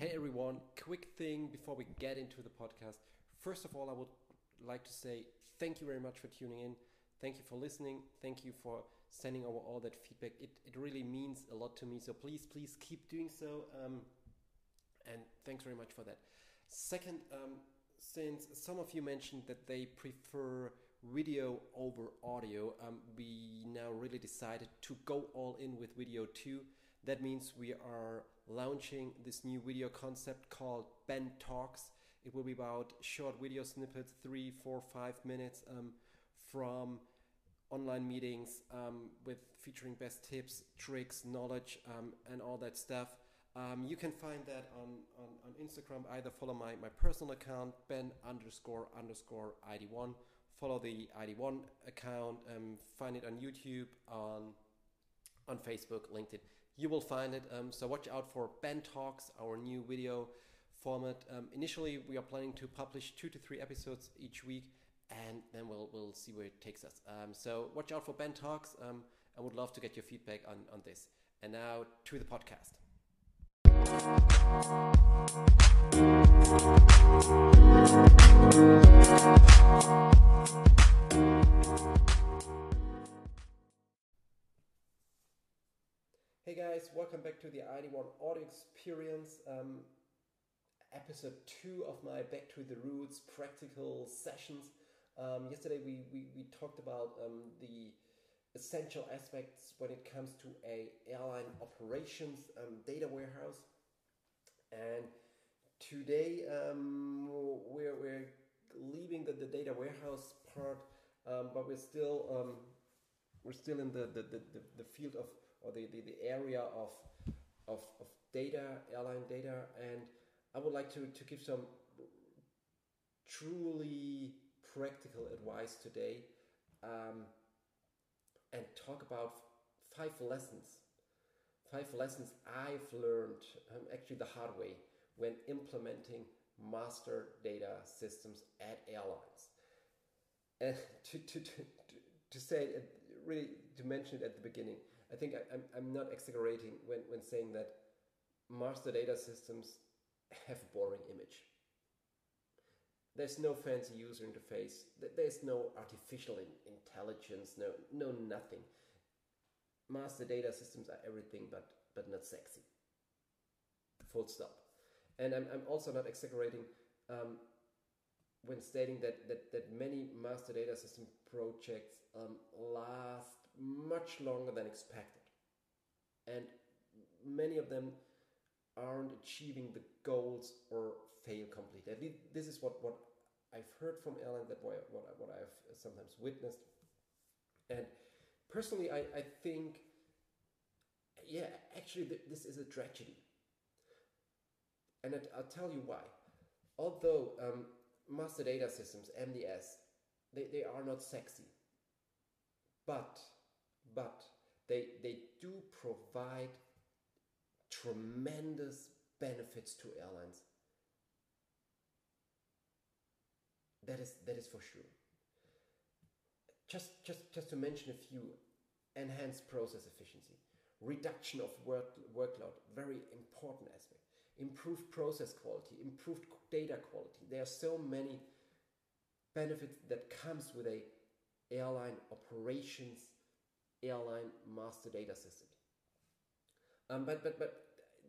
Hey everyone, quick thing before we get into the podcast. First of all, I would like to say thank you very much for tuning in. Thank you for listening. Thank you for sending over all that feedback. It, it really means a lot to me. So please, please keep doing so. Um, and thanks very much for that. Second, um, since some of you mentioned that they prefer video over audio, um, we now really decided to go all in with video too. That means we are launching this new video concept called Ben Talks. It will be about short video snippets, three, four, five minutes um, from online meetings um, with featuring best tips, tricks, knowledge, um, and all that stuff. Um, you can find that on, on, on, Instagram. Either follow my, my personal account, Ben underscore underscore ID1. Follow the ID1 account. Um, find it on YouTube, on, on Facebook, LinkedIn you will find it. Um, so watch out for Ben Talks, our new video format. Um, initially, we are planning to publish two to three episodes each week, and then we'll we'll see where it takes us. Um, so watch out for Ben Talks. Um, I would love to get your feedback on on this. And now to the podcast. Hey guys, welcome back to the ID1 Audio Experience, um, episode two of my Back to the Roots practical sessions. Um, yesterday we, we, we, talked about um, the essential aspects when it comes to a airline operations um, data warehouse, and today um, we're, we're leaving the, the data warehouse part, um, but we're still we're still in the, the, the, the field of or the, the, the area of, of, of data, airline data, and I would like to, to give some truly practical advice today um, and talk about five lessons. Five lessons I've learned um, actually the hard way when implementing master data systems at airlines. And to, to, to, to say it, really to mention it at the beginning, I think I, am I'm, I'm not exaggerating when, when saying that master data systems have a boring image. There's no fancy user interface. There's no artificial in intelligence. No, no nothing. Master data systems are everything, but but not sexy. Full stop. And I'm, I'm also not exaggerating um, when stating that, that that many master data system projects um, last much longer than expected. And many of them aren't achieving the goals or fail completely. This is what, what I've heard from airlines, that what, what, what I've sometimes witnessed. And personally, I, I think, yeah, actually, th this is a tragedy. And it, I'll tell you why. Although um, master data systems, MDS, they, they are not sexy. But but they, they do provide tremendous benefits to airlines. That is, that is for sure. Just, just, just to mention a few, enhanced process efficiency, reduction of work, workload, very important aspect, improved process quality, improved data quality. There are so many benefits that comes with a airline operations airline master data system. Um, but but but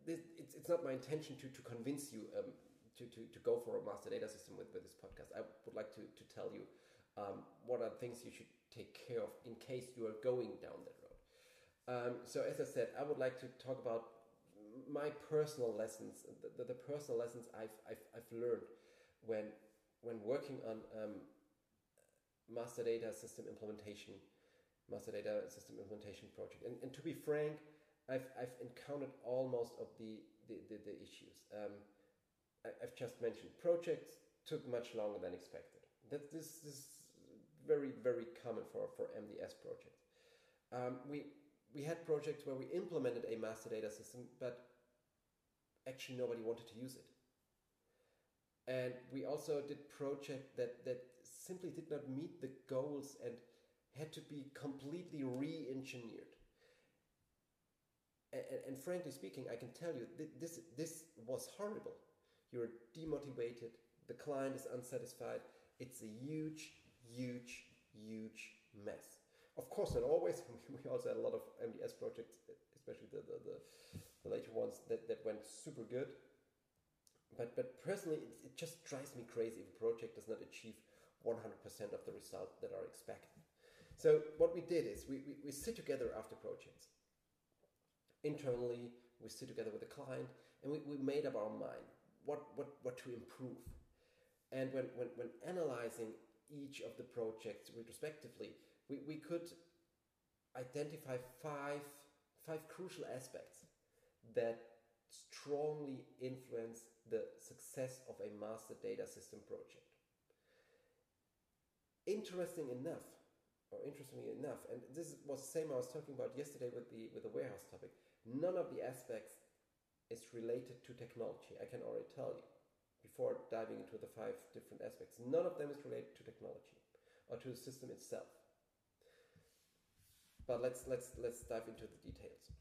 this, it's, it's not my intention to, to convince you um, to, to, to go for a master data system with, with this podcast. I would like to, to tell you um, what are things you should take care of in case you are going down that road. Um, so as I said, I would like to talk about my personal lessons, the, the, the personal lessons I've, I've, I've learned when when working on um, master data system implementation master data system implementation project. And, and to be frank, I've, I've encountered almost of the, the, the, the issues. Um, I, have just mentioned projects took much longer than expected. That this, this is very, very common for, for MDS projects. Um, we, we had projects where we implemented a master data system, but actually nobody wanted to use it. And we also did projects that, that simply did not meet the goals and had to be completely re-engineered. And, and, frankly speaking, I can tell you th this this was horrible. You're demotivated, the client is unsatisfied. It's a huge, huge, huge mess. Of course, not always. We also had a lot of MDS projects, especially the, the, the, the later ones, that, that went super good. But, but personally, it, it just drives me crazy if a project does not achieve 100% of the results that are expected. So what we did is we, we, we sit together after projects. Internally, we sit together with the client and we, we made up our mind what, what, what to improve. And when, when, when analyzing each of the projects retrospectively, we, we could identify five, five crucial aspects that strongly influence the success of a master data system project. Interesting enough, or interestingly enough, and this was the same I was talking about yesterday with the with the warehouse topic. None of the aspects is related to technology. I can already tell you before diving into the five different aspects. None of them is related to technology or to the system itself. But let's let's let's dive into the details.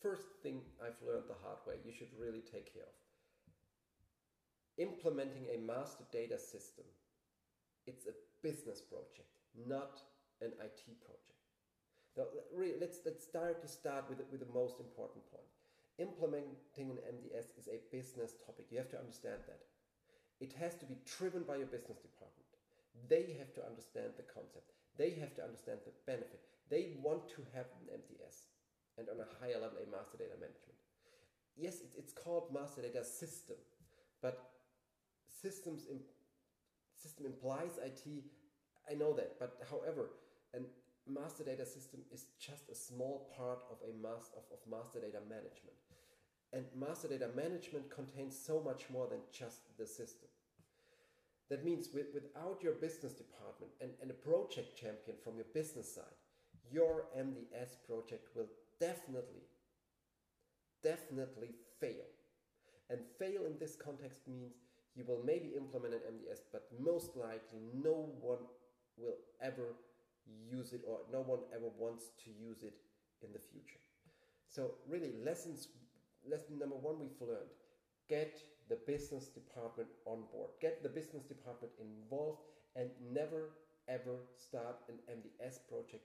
First thing I've learned the hard way, you should really take care of. Implementing a master data system, it's a business project, not an IT project. Now, let's let's directly start with with the most important point implementing an MDS is a business topic. You have to understand that. It has to be driven by your business department. They have to understand the concept. They have to understand the benefit. They want to have an MDS and on a higher level, a master data management. Yes, it's called master data system, but systems system implies IT. I know that, but however, a master data system is just a small part of a mass of, of master data management. And master data management contains so much more than just the system. That means with, without your business department and, and a project champion from your business side, your MDS project will definitely, definitely fail. And fail in this context means you will maybe implement an MDS, but most likely no one will ever use it or no one ever wants to use it in the future. So really lessons lesson number one we've learned get the business department on board, get the business department involved, and never ever start an MDS project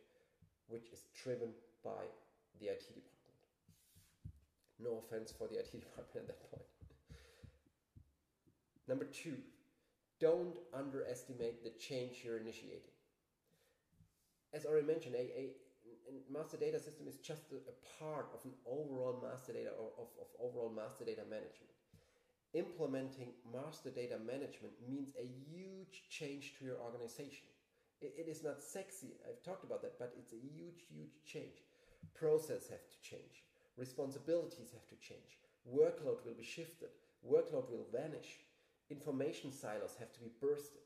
which is driven by the IT department. No offense for the IT department at that point. Number two, don't underestimate the change you're initiating. As already mentioned, a, a, master data system is just a, a part of an overall master data or of, of overall master data management. Implementing master data management means a huge change to your organization. It, it is not sexy, I've talked about that, but it's a huge, huge change. Process have to change, responsibilities have to change, workload will be shifted, workload will vanish, information silos have to be bursted.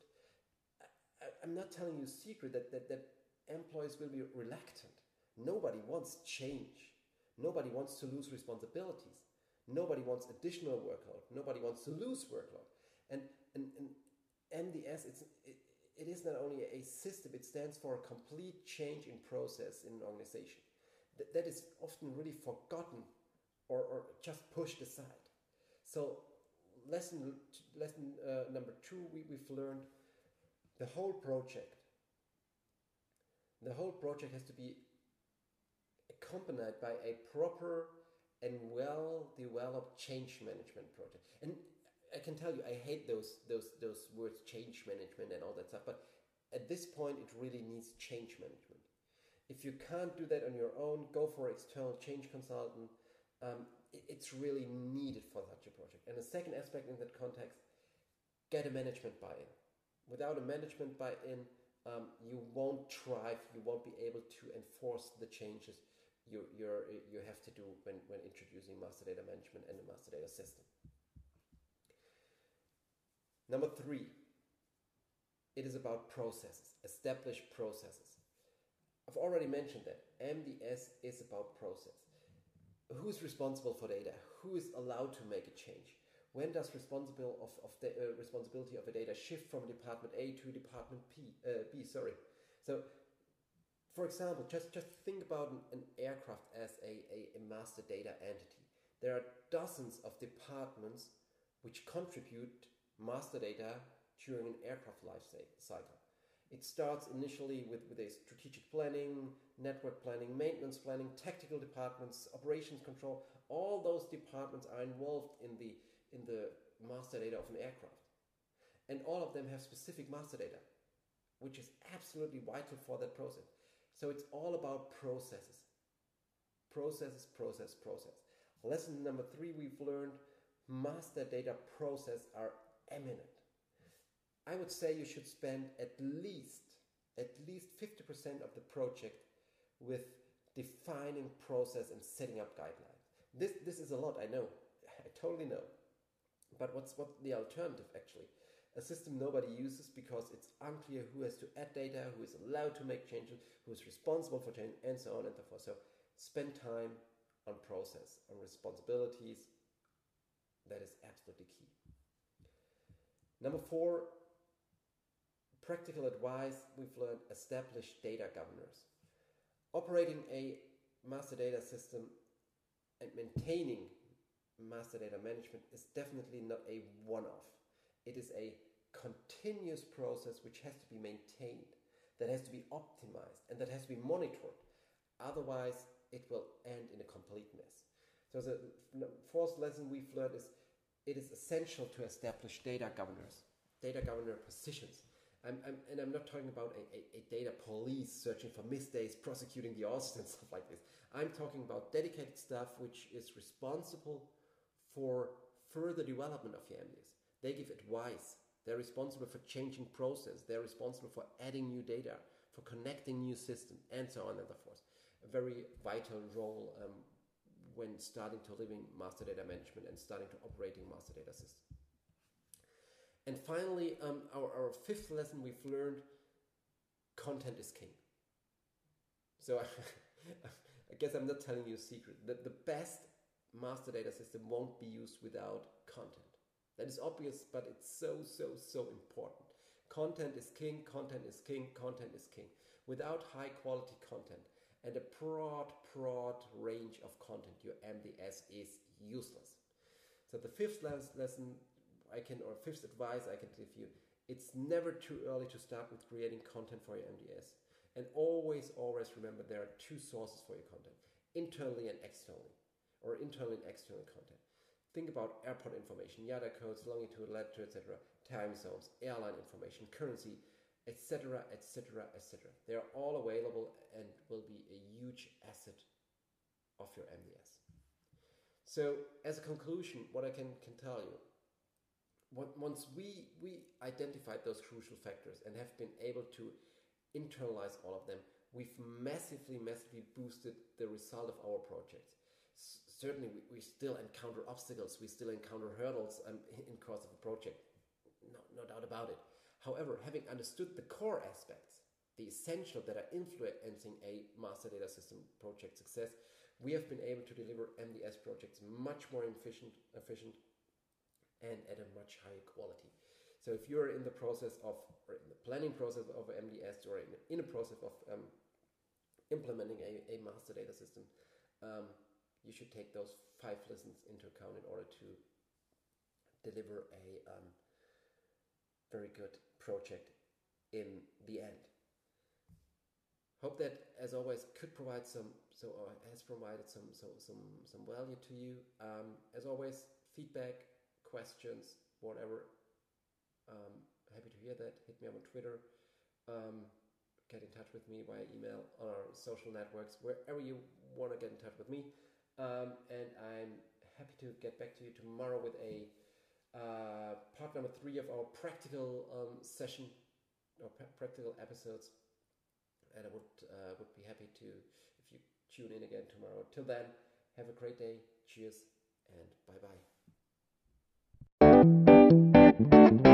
I, am not telling you a secret that, that, that employees will be reluctant. Nobody wants change. Nobody wants to lose responsibilities. Nobody wants additional workload. Nobody wants to lose workload. And, and, and MDS, it's, it, it is not only a system, it stands for a complete change in process in an organization. Th- that is often really forgotten or, or just pushed aside. So, lesson, lesson uh, number two, we, we've learned the whole project. The whole project has to be accompanied by a proper and well developed change management project. And I can tell you, I hate those those those words, change management and all that stuff. But at this point, it really needs change management. If you can't do that on your own, go for external change consultant. Um, it's really needed for such a project. And the second aspect in that context, get a management buy-in. Without a management buy-in, um, you won't thrive. You won't be able to enforce the changes you, you're, you have to do when, when introducing master data management and a master data system. Number three, it is about processes, established processes. I've already mentioned that MDS is about process. Who's responsible for data? Who is allowed to make a change? When does responsible of, of the uh, responsibility of a data shift from department A to department P, uh, B? Sorry. So for example, just, just think about an, an aircraft as a, a, a, master data entity. there are dozens of departments which contribute master data during an aircraft life cycle. It starts initially with, with a strategic planning, network planning, maintenance planning, tactical departments, operations control. All those departments are involved in the, in the master data of an aircraft. And all of them have specific master data, which is absolutely vital for that process. So it's all about processes. Processes, process, process. Lesson number three we've learned master data process are eminent. I would say you should spend at least at least 50% of the project with defining process and setting up guidelines. This this is a lot, I know. I totally know. But what's what the alternative actually? A system nobody uses because it's unclear who has to add data, who is allowed to make changes, who is responsible for change, and so on and so forth. So spend time on process, on responsibilities. That is absolutely key. Number four, practical advice we've learned establish data governors. Operating a master data system and maintaining master data management is definitely not a one off. It is a continuous process which has to be maintained, that has to be optimized, and that has to be monitored. Otherwise, it will end in a complete mess. So, the fourth lesson we've learned is it is essential to establish data governors, data governor positions. I'm, I'm, and I'm not talking about a, a, a, data police searching for mistakes, prosecuting the auditors and stuff like this. I'm talking about dedicated staff which is responsible for further development of MDS. They give advice. They're responsible for changing process. They're responsible for adding new data, for connecting new systems, and so on and so forth. A very vital role um, when starting to living master data management and starting to operating master data system. And finally, um, our, our fifth lesson we've learned content is king. So I guess I'm not telling you a secret. that the best master data system won't be used without content. That is obvious, but it's so, so, so important. Content is king, content is king, content is king. Without high quality content, and a broad, broad range of content, your MDS is useless. So the fifth lesson I can, or fifth advice I can give you, it's never too early to start with creating content for your MDS. And always, always remember there are two sources for your content, internally and externally, or internal and external content. Think about airport information, IATA codes, longitude, latitude, etc., time zones, airline information, currency, etc., etc., etc. They are all available and will be a huge asset of your MDS. So, as a conclusion, what I can, can tell you, once we, we identified those crucial factors and have been able to internalize all of them, we've massively, massively boosted the result of our project. S certainly, we, we, still encounter obstacles, we still encounter hurdles um, in course of a project, no, no doubt about it. However, having understood the core aspects, the essential that are influencing a master data system project success, we have been able to deliver MDS projects much more efficient, efficient and at a much higher quality. So if you're in the process of, or in the planning process of MDS, or in, in a process of um, implementing a, a master data system, um, you should take those five lessons into account in order to deliver a um, very good project in the end. Hope that, as always, could provide some so or has provided some so some some value to you. Um, as always, feedback, questions, whatever. Um, happy to hear that. Hit me up on Twitter. Um, get in touch with me via email on our social networks, wherever you want to get in touch with me. Um, and I'm happy to get back to you tomorrow with a uh, part number three of our practical um, session or practical episodes. And I would uh, would be happy to if you tune in again tomorrow. Till then, have a great day. Cheers and bye bye thank you